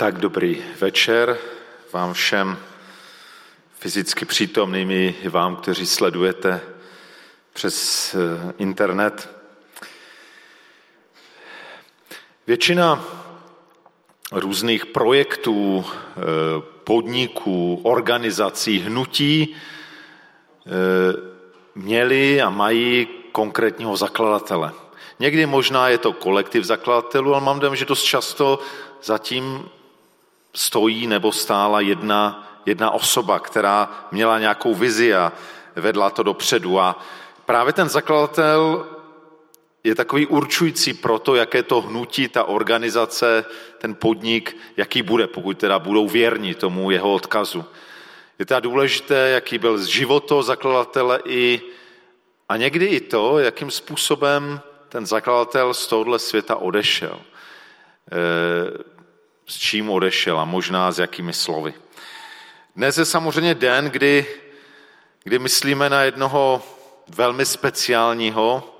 Tak dobrý večer vám všem fyzicky přítomným i vám, kteří sledujete přes eh, internet. Většina různých projektů, eh, podniků, organizací, hnutí eh, měli a mají konkrétního zakladatele. Někdy možná je to kolektiv zakladatelů, ale mám dojem, že dost často zatím stojí nebo stála jedna, jedna osoba, která měla nějakou vizi a vedla to dopředu. A právě ten zakladatel je takový určující pro to, jaké to hnutí, ta organizace, ten podnik, jaký bude, pokud teda budou věrni tomu jeho odkazu. Je teda důležité, jaký byl z životo zakladatele i, a někdy i to, jakým způsobem ten zakladatel z tohohle světa odešel. E, s čím odešel a možná s jakými slovy. Dnes je samozřejmě den, kdy, kdy myslíme na jednoho velmi speciálního,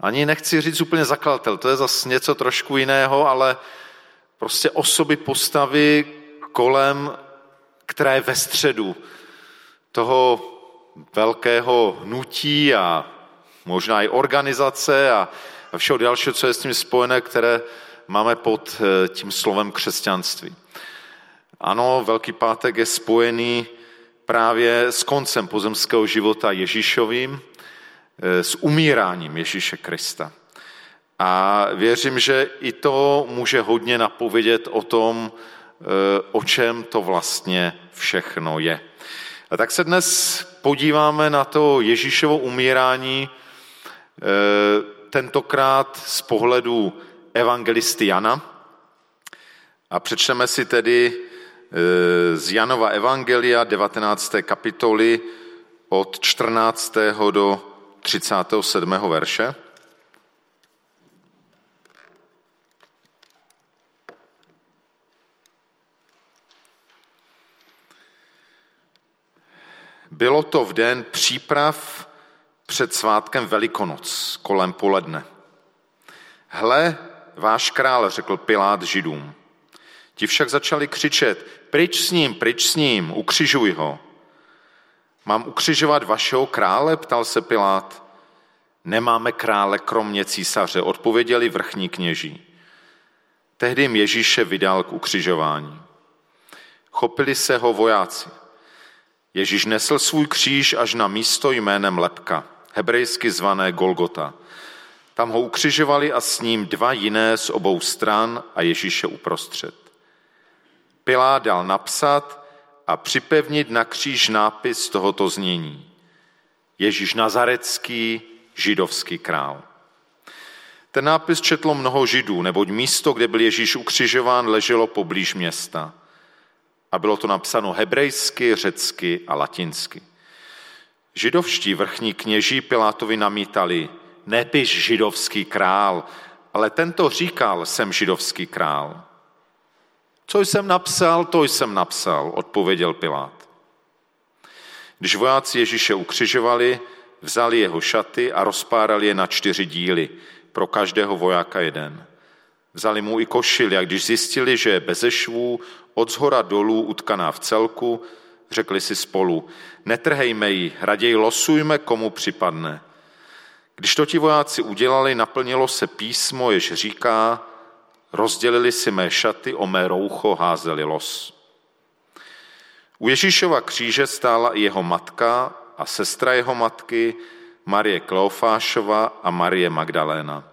ani nechci říct úplně zakladatel, to je zase něco trošku jiného, ale prostě osoby postavy kolem, která je ve středu toho velkého hnutí a možná i organizace a všeho dalšího, co je s tím spojené, které máme pod eh, tím slovem křesťanství. Ano, Velký pátek je spojený právě s koncem pozemského života Ježíšovým, eh, s umíráním Ježíše Krista. A věřím, že i to může hodně napovědět o tom, eh, o čem to vlastně všechno je. A tak se dnes podíváme na to Ježíšovo umírání, tentokrát z pohledu evangelisty Jana. A přečteme si tedy e, z Janova Evangelia 19. kapitoly od 14. do 37. verše. Bylo to v den příprav před svátkem Velikonoc kolem poledne. Hle, váš král, řekl Pilát židům. Ti však začali křičet, pryč s ním, pryč s ním, ukřižuj ho. Mám ukřižovat vašeho krále, ptal se Pilát. Nemáme krále kromě císaře, odpověděli vrchní kněží. Tehdy jim Ježíše vydal k ukřižování. Chopili se ho vojáci. Ježíš nesl svůj kříž až na místo jménem Lepka, hebrejsky zvané Golgota. Tam ho ukřižovali a s ním dva jiné z obou stran a Ježíše uprostřed. Pilát dal napsat a připevnit na kříž nápis tohoto znění. Ježíš Nazarecký, židovský král. Ten nápis četlo mnoho židů, neboť místo, kde byl Ježíš ukřižován, leželo poblíž města. A bylo to napsáno hebrejsky, řecky a latinsky. Židovští vrchní kněží Pilátovi namítali – nepiš židovský král, ale tento říkal, jsem židovský král. Co jsem napsal, to jsem napsal, odpověděl Pilát. Když vojáci Ježíše ukřižovali, vzali jeho šaty a rozpárali je na čtyři díly, pro každého vojáka jeden. Vzali mu i košili a když zjistili, že je beze švů, od zhora dolů utkaná v celku, řekli si spolu, netrhejme ji, raději losujme, komu připadne. Když to ti vojáci udělali, naplnilo se písmo, jež říká, rozdělili si mé šaty, o mé roucho házeli los. U Ježíšova kříže stála i jeho matka a sestra jeho matky, Marie Kleofášova a Marie Magdaléna.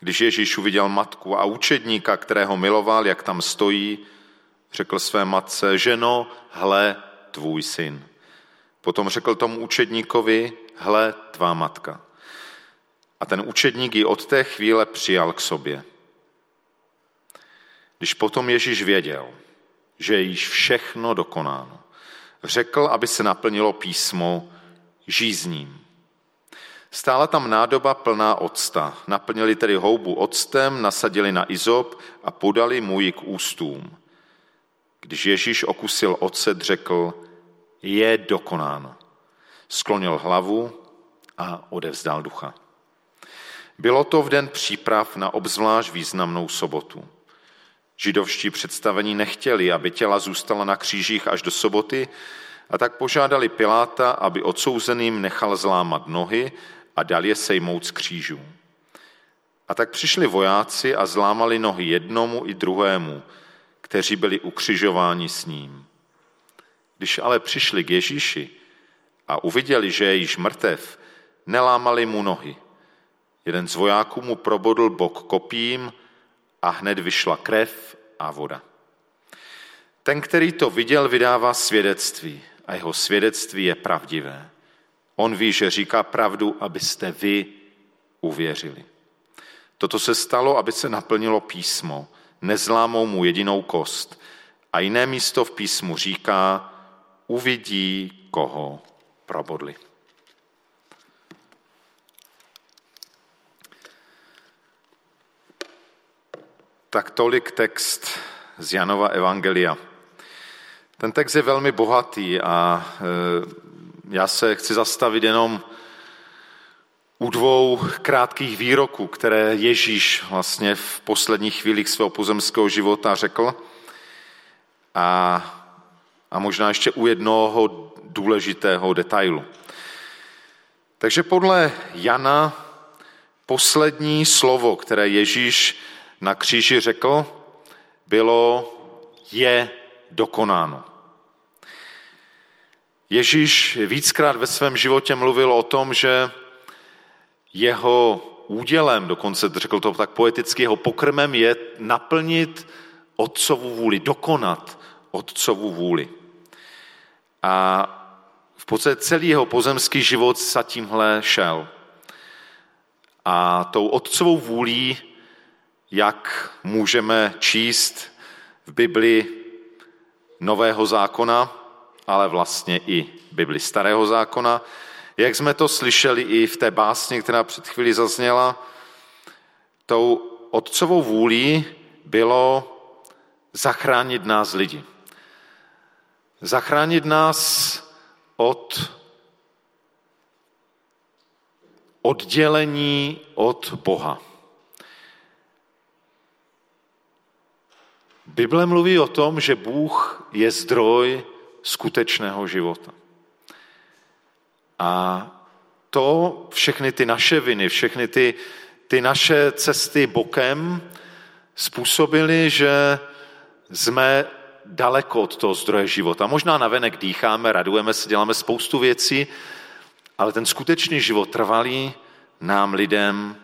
Když Ježíš uviděl matku a učedníka, kterého miloval, jak tam stojí, řekl své matce, ženo, hle, tvůj syn. Potom řekl tomu učedníkovi, hle, tvá matka. A ten učedník ji od té chvíle přijal k sobě. Když potom Ježíš věděl, že je již všechno dokonáno, řekl, aby se naplnilo písmo žízním. Stála tam nádoba plná octa. Naplnili tedy houbu octem, nasadili na izop a podali mu ji k ústům. Když Ježíš okusil ocet, řekl, je dokonáno sklonil hlavu a odevzdal ducha. Bylo to v den příprav na obzvlášť významnou sobotu. Židovští představení nechtěli, aby těla zůstala na křížích až do soboty, a tak požádali Piláta, aby odsouzeným nechal zlámat nohy a dal je sejmout z křížů. A tak přišli vojáci a zlámali nohy jednomu i druhému, kteří byli ukřižováni s ním. Když ale přišli k Ježíši a uviděli, že je již mrtev, nelámali mu nohy. Jeden z vojáků mu probodl bok kopím a hned vyšla krev a voda. Ten, který to viděl, vydává svědectví a jeho svědectví je pravdivé. On ví, že říká pravdu, abyste vy uvěřili. Toto se stalo, aby se naplnilo písmo. Nezlámou mu jedinou kost. A jiné místo v písmu říká, uvidí, koho probodli. Tak tolik text z Janova Evangelia. Ten text je velmi bohatý a e, já se chci zastavit jenom u dvou krátkých výroků, které Ježíš vlastně v posledních chvílích svého pozemského života řekl. A, a možná ještě u jednoho důležitého detailu. Takže podle Jana poslední slovo, které Ježíš na kříži řekl, bylo je dokonáno. Ježíš víckrát ve svém životě mluvil o tom, že jeho údělem, dokonce řekl to tak poeticky, jeho pokrmem je naplnit otcovu vůli, dokonat otcovu vůli. A v podstatě celý jeho pozemský život za tímhle šel. A tou otcovou vůlí, jak můžeme číst v Bibli Nového zákona, ale vlastně i Bibli Starého zákona, jak jsme to slyšeli i v té básni, která před chvílí zazněla, tou otcovou vůlí bylo zachránit nás lidi. Zachránit nás od oddělení od Boha. Bible mluví o tom, že Bůh je zdroj skutečného života. A to všechny ty naše viny, všechny ty, ty naše cesty bokem způsobily, že jsme daleko od toho zdroje života. Možná navenek dýcháme, radujeme se, děláme spoustu věcí, ale ten skutečný život trvalý nám lidem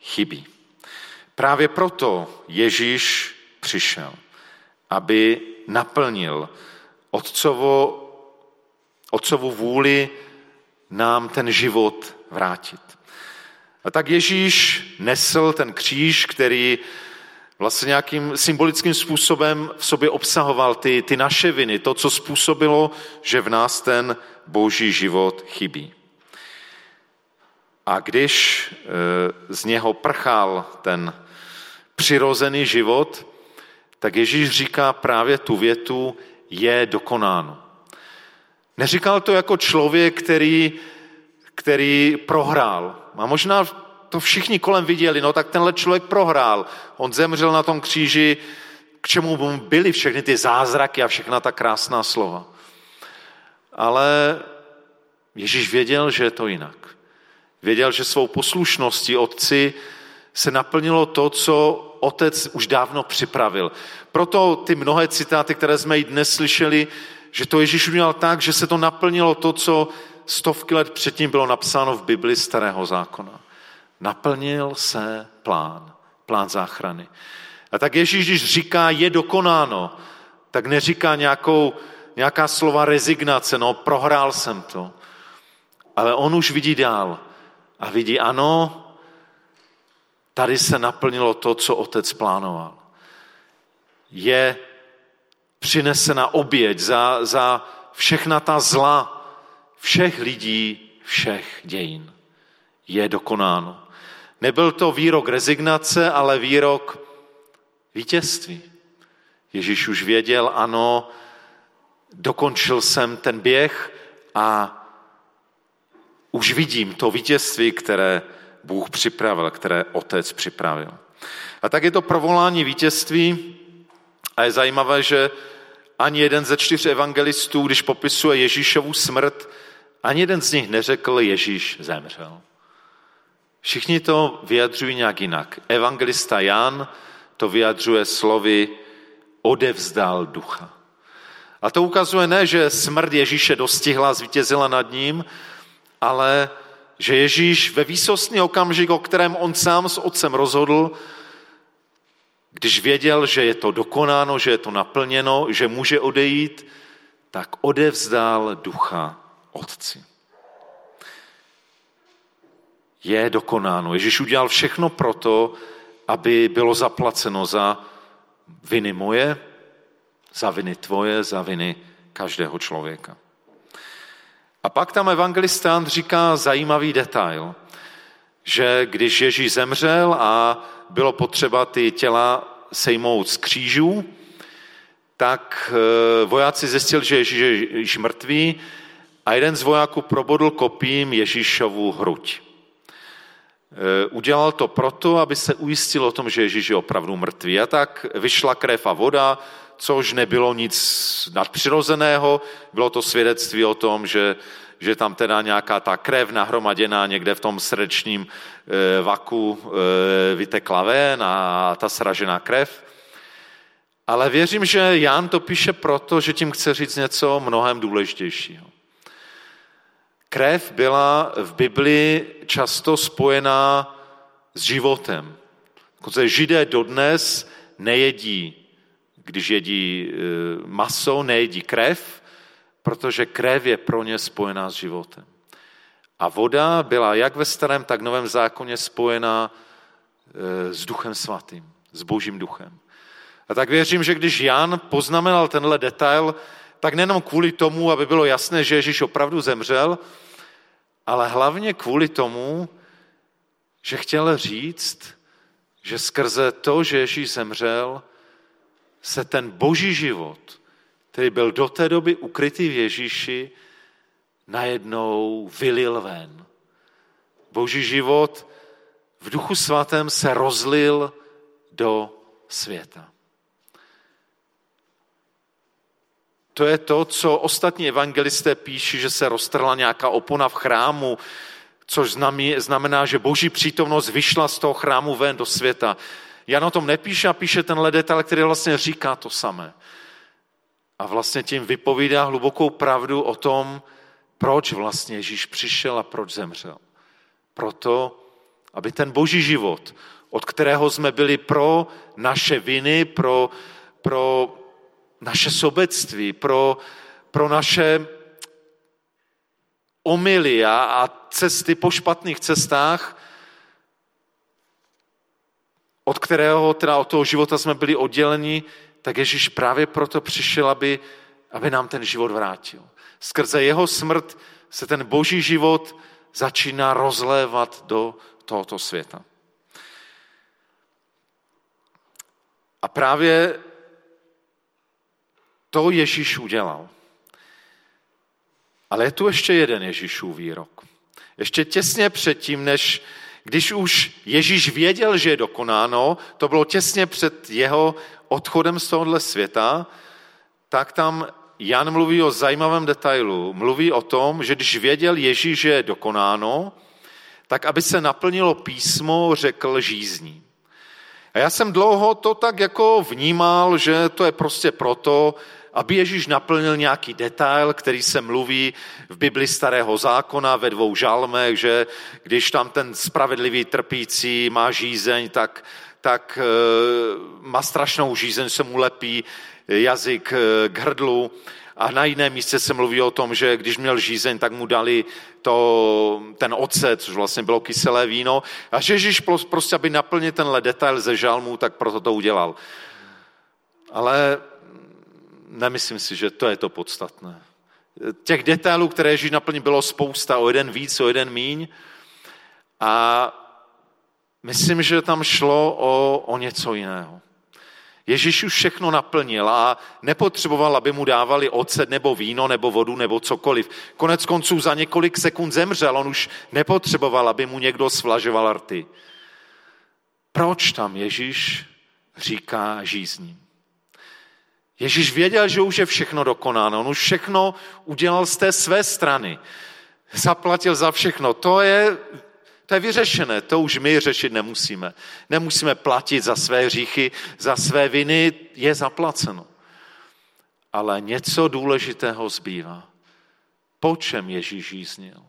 chybí. Právě proto Ježíš přišel, aby naplnil otcovo, otcovu vůli nám ten život vrátit. A tak Ježíš nesl ten kříž, který vlastně nějakým symbolickým způsobem v sobě obsahoval ty, ty naše viny, to, co způsobilo, že v nás ten boží život chybí. A když e, z něho prchal ten přirozený život, tak Ježíš říká právě tu větu, je dokonáno. Neříkal to jako člověk, který, který prohrál. A možná to všichni kolem viděli, no tak tenhle člověk prohrál. On zemřel na tom kříži, k čemu mu byly všechny ty zázraky a všechna ta krásná slova. Ale Ježíš věděl, že je to jinak. Věděl, že svou poslušností otci se naplnilo to, co otec už dávno připravil. Proto ty mnohé citáty, které jsme i dnes slyšeli, že to Ježíš udělal tak, že se to naplnilo to, co stovky let předtím bylo napsáno v Bibli starého zákona. Naplnil se plán, plán záchrany. A tak Ježíš, když říká, je dokonáno, tak neříká nějakou, nějaká slova rezignace, no prohrál jsem to. Ale on už vidí dál a vidí, ano, tady se naplnilo to, co otec plánoval. Je přinesena oběť za, za všechna ta zla všech lidí, všech dějin. Je dokonáno. Nebyl to výrok rezignace, ale výrok vítězství. Ježíš už věděl, ano, dokončil jsem ten běh a už vidím to vítězství, které Bůh připravil, které Otec připravil. A tak je to provolání vítězství A je zajímavé, že ani jeden ze čtyř evangelistů, když popisuje Ježíšovu smrt, ani jeden z nich neřekl, Ježíš zemřel. Všichni to vyjadřují nějak jinak. Evangelista Jan to vyjadřuje slovy odevzdal ducha. A to ukazuje ne, že smrt Ježíše dostihla, zvítězila nad ním, ale že Ježíš ve výsostný okamžik, o kterém on sám s otcem rozhodl, když věděl, že je to dokonáno, že je to naplněno, že může odejít, tak odevzdal ducha otci. Je dokonáno. Ježíš udělal všechno proto, aby bylo zaplaceno za viny moje, za viny tvoje, za viny každého člověka. A pak tam evangelista říká zajímavý detail, že když Ježíš zemřel a bylo potřeba ty těla sejmout z křížů, tak eh, vojáci zjistili, že Ježíš je již mrtvý a jeden z vojáků probodl kopím Ježíšovu hruď. Eh, udělal to proto, aby se ujistil o tom, že Ježíš je opravdu mrtvý. A tak vyšla krev a voda, což nebylo nic nadpřirozeného, bylo to svědectví o tom, že, že tam teda nějaká ta krev nahromaděná někde v tom srdečním eh, vaku eh, vytekla ven a ta sražená krev. Ale věřím, že Jan to píše proto, že tím chce říct něco mnohem důležitějšího. Krev byla v Biblii často spojená s životem. Dokonce židé dodnes nejedí, když jedí e, maso, nejedí krev, protože krev je pro ně spojená s životem. A voda byla jak ve starém, tak novém zákoně spojená e, s duchem svatým, s božím duchem. A tak věřím, že když Jan poznamenal tenhle detail, tak nejenom kvůli tomu, aby bylo jasné, že Ježíš opravdu zemřel, ale hlavně kvůli tomu, že chtěl říct, že skrze to, že Ježíš zemřel, se ten boží život, který byl do té doby ukrytý v Ježíši, najednou vylil ven. Boží život v duchu svatém se rozlil do světa. To je to, co ostatní evangelisté píší, že se roztrhla nějaká opona v chrámu, což znamená, že boží přítomnost vyšla z toho chrámu ven do světa. Jan o tom nepíše a píše tenhle detail, který vlastně říká to samé. A vlastně tím vypovídá hlubokou pravdu o tom, proč vlastně Ježíš přišel a proč zemřel. Proto, aby ten boží život, od kterého jsme byli pro naše viny, pro, pro naše sobectví, pro, pro naše omily a, a cesty po špatných cestách, od kterého, teda od toho života jsme byli odděleni, tak Ježíš právě proto přišel, aby, aby nám ten život vrátil. Skrze jeho smrt se ten boží život začíná rozlévat do tohoto světa. A právě to Ježíš udělal. Ale je tu ještě jeden Ježíšův výrok. Ještě těsně předtím, než když už Ježíš věděl, že je dokonáno, to bylo těsně před jeho odchodem z tohohle světa, tak tam Jan mluví o zajímavém detailu. Mluví o tom, že když věděl Ježíš, že je dokonáno, tak aby se naplnilo písmo, řekl žízní. A já jsem dlouho to tak jako vnímal, že to je prostě proto, aby Ježíš naplnil nějaký detail, který se mluví v Bibli starého zákona ve dvou žalmech, že když tam ten spravedlivý trpící má žízeň, tak, tak e, má strašnou žízeň, se mu lepí jazyk e, k hrdlu. A na jiném místě se mluví o tom, že když měl žízeň, tak mu dali to, ten ocet, což vlastně bylo kyselé víno. A že Ježíš prostě, aby naplnil tenhle detail ze žalmů, tak proto to udělal. Ale nemyslím si, že to je to podstatné. Těch detailů, které Ježíš naplnil, bylo spousta, o jeden víc, o jeden míň. A myslím, že tam šlo o, o něco jiného. Ježíš už všechno naplnil a nepotřeboval, aby mu dávali ocet nebo víno nebo vodu nebo cokoliv. Konec konců za několik sekund zemřel, on už nepotřeboval, aby mu někdo svlažoval rty. Proč tam Ježíš říká žízním? Ježíš věděl, že už je všechno dokonáno. On už všechno udělal z té své strany. Zaplatil za všechno. To je, to je vyřešené. To už my řešit nemusíme. Nemusíme platit za své hříchy, za své viny. Je zaplaceno. Ale něco důležitého zbývá. Po čem Ježíš žíznil?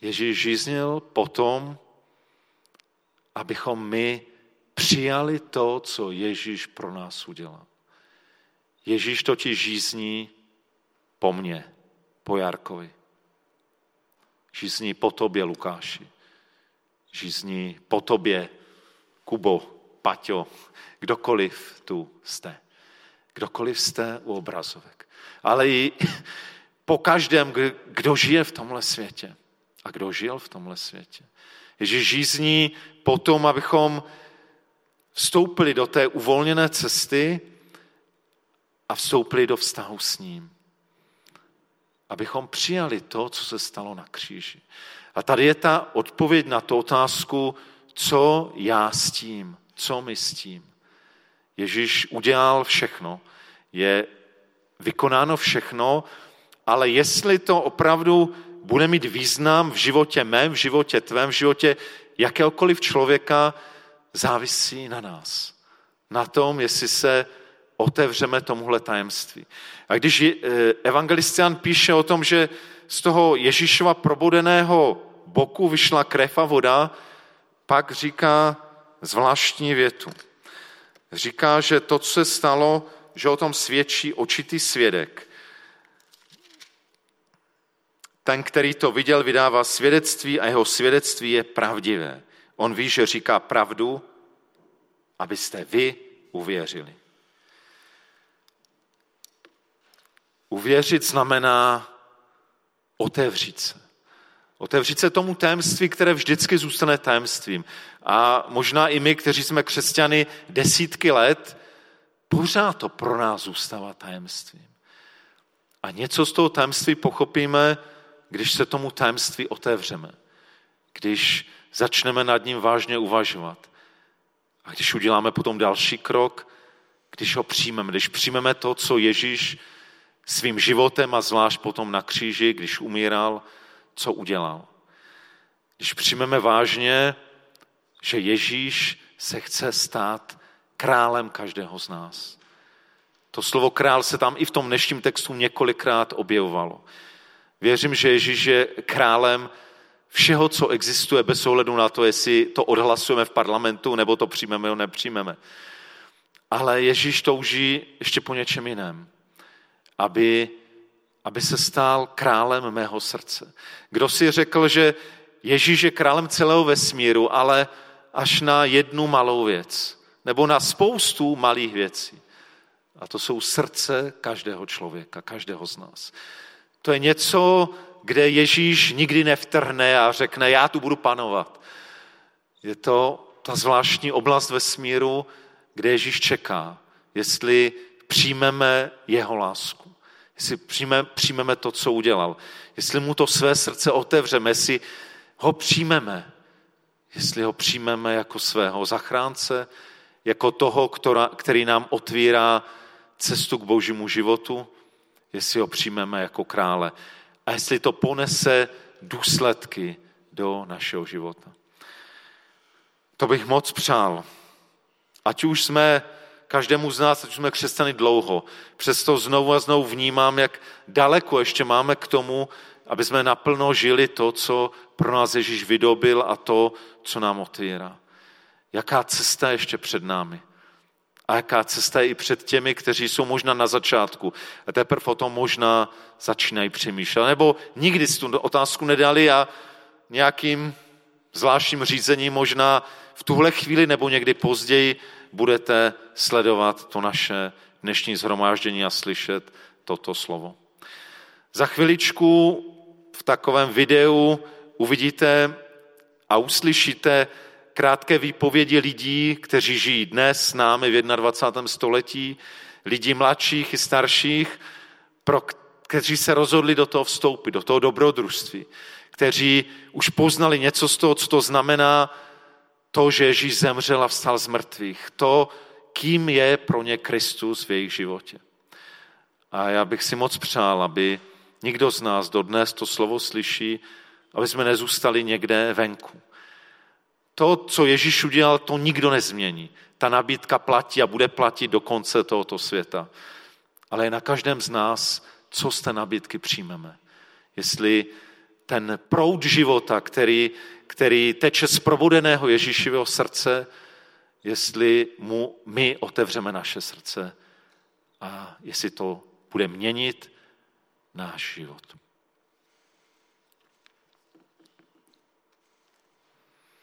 Ježíš žíznil potom, abychom my přijali to, co Ježíš pro nás udělal. Ježíš totiž žízní po mně, po Jarkovi. Žízní po tobě, Lukáši. Žízní po tobě, Kubo, Paťo, kdokoliv tu jste. Kdokoliv jste u obrazovek. Ale i po každém, kdo žije v tomhle světě. A kdo žil v tomhle světě. Ježíš žízní potom, abychom vstoupili do té uvolněné cesty a vstoupili do vztahu s ním. Abychom přijali to, co se stalo na kříži. A tady je ta odpověď na tu otázku, co já s tím, co my s tím. Ježíš udělal všechno, je vykonáno všechno, ale jestli to opravdu bude mít význam v životě mém, v životě tvém, v životě jakéhokoliv člověka, závisí na nás. Na tom, jestli se otevřeme tomuhle tajemství. A když eh, evangelistian píše o tom, že z toho Ježíšova probudeného boku vyšla krev a voda, pak říká zvláštní větu. Říká, že to, co se stalo, že o tom svědčí očitý svědek. Ten, který to viděl, vydává svědectví a jeho svědectví je pravdivé. On ví, že říká pravdu, abyste vy uvěřili. Uvěřit znamená otevřít se. Otevřít se tomu tajemství, které vždycky zůstane tajemstvím. A možná i my, kteří jsme křesťany desítky let, pořád to pro nás zůstává tajemstvím. A něco z toho tajemství pochopíme, když se tomu tajemství otevřeme. Když začneme nad ním vážně uvažovat. A když uděláme potom další krok, když ho přijmeme, když přijmeme to, co Ježíš svým životem a zvlášť potom na kříži, když umíral, co udělal. Když přijmeme vážně, že Ježíš se chce stát králem každého z nás. To slovo král se tam i v tom dnešním textu několikrát objevovalo. Věřím, že Ježíš je králem všeho, co existuje, bez ohledu na to, jestli to odhlasujeme v parlamentu, nebo to přijmeme, nebo nepřijmeme. Ale Ježíš touží ještě po něčem jiném. Aby, aby se stal králem mého srdce. Kdo si řekl, že Ježíš je králem celého vesmíru, ale až na jednu malou věc. Nebo na spoustu malých věcí. A to jsou srdce každého člověka, každého z nás. To je něco, kde Ježíš nikdy nevtrhne a řekne, já tu budu panovat. Je to ta zvláštní oblast ve smíru, kde Ježíš čeká, jestli přijmeme jeho lásku, jestli přijme, přijmeme to, co udělal, jestli mu to své srdce otevřeme, jestli ho přijmeme, jestli ho přijmeme jako svého zachránce, jako toho, který nám otvírá cestu k božímu životu, jestli ho přijmeme jako krále a jestli to ponese důsledky do našeho života. To bych moc přál. Ať už jsme každému z nás, ať jsme křesťany dlouho, přesto znovu a znovu vnímám, jak daleko ještě máme k tomu, aby jsme naplno žili to, co pro nás Ježíš vydobil a to, co nám otvírá. Jaká cesta je ještě před námi? A jaká cesta je i před těmi, kteří jsou možná na začátku a teprve o tom možná začínají přemýšlet. Nebo nikdy si tu otázku nedali a nějakým zvláštním řízením možná v tuhle chvíli nebo někdy později budete sledovat to naše dnešní zhromáždění a slyšet toto slovo. Za chviličku v takovém videu uvidíte a uslyšíte krátké výpovědi lidí, kteří žijí dnes s námi v 21. století, lidí mladších i starších, pro, kteří se rozhodli do toho vstoupit, do toho dobrodružství, kteří už poznali něco z toho, co to znamená to, že Ježíš zemřel a vstal z mrtvých, to, kým je pro ně Kristus v jejich životě. A já bych si moc přál, aby nikdo z nás dodnes to slovo slyší, aby jsme nezůstali někde venku. To, co Ježíš udělal, to nikdo nezmění. Ta nabídka platí a bude platit do konce tohoto světa. Ale je na každém z nás, co z té nabídky přijmeme. Jestli ten proud života, který, který teče z probudeného Ježíšového srdce, jestli mu my otevřeme naše srdce a jestli to bude měnit náš život.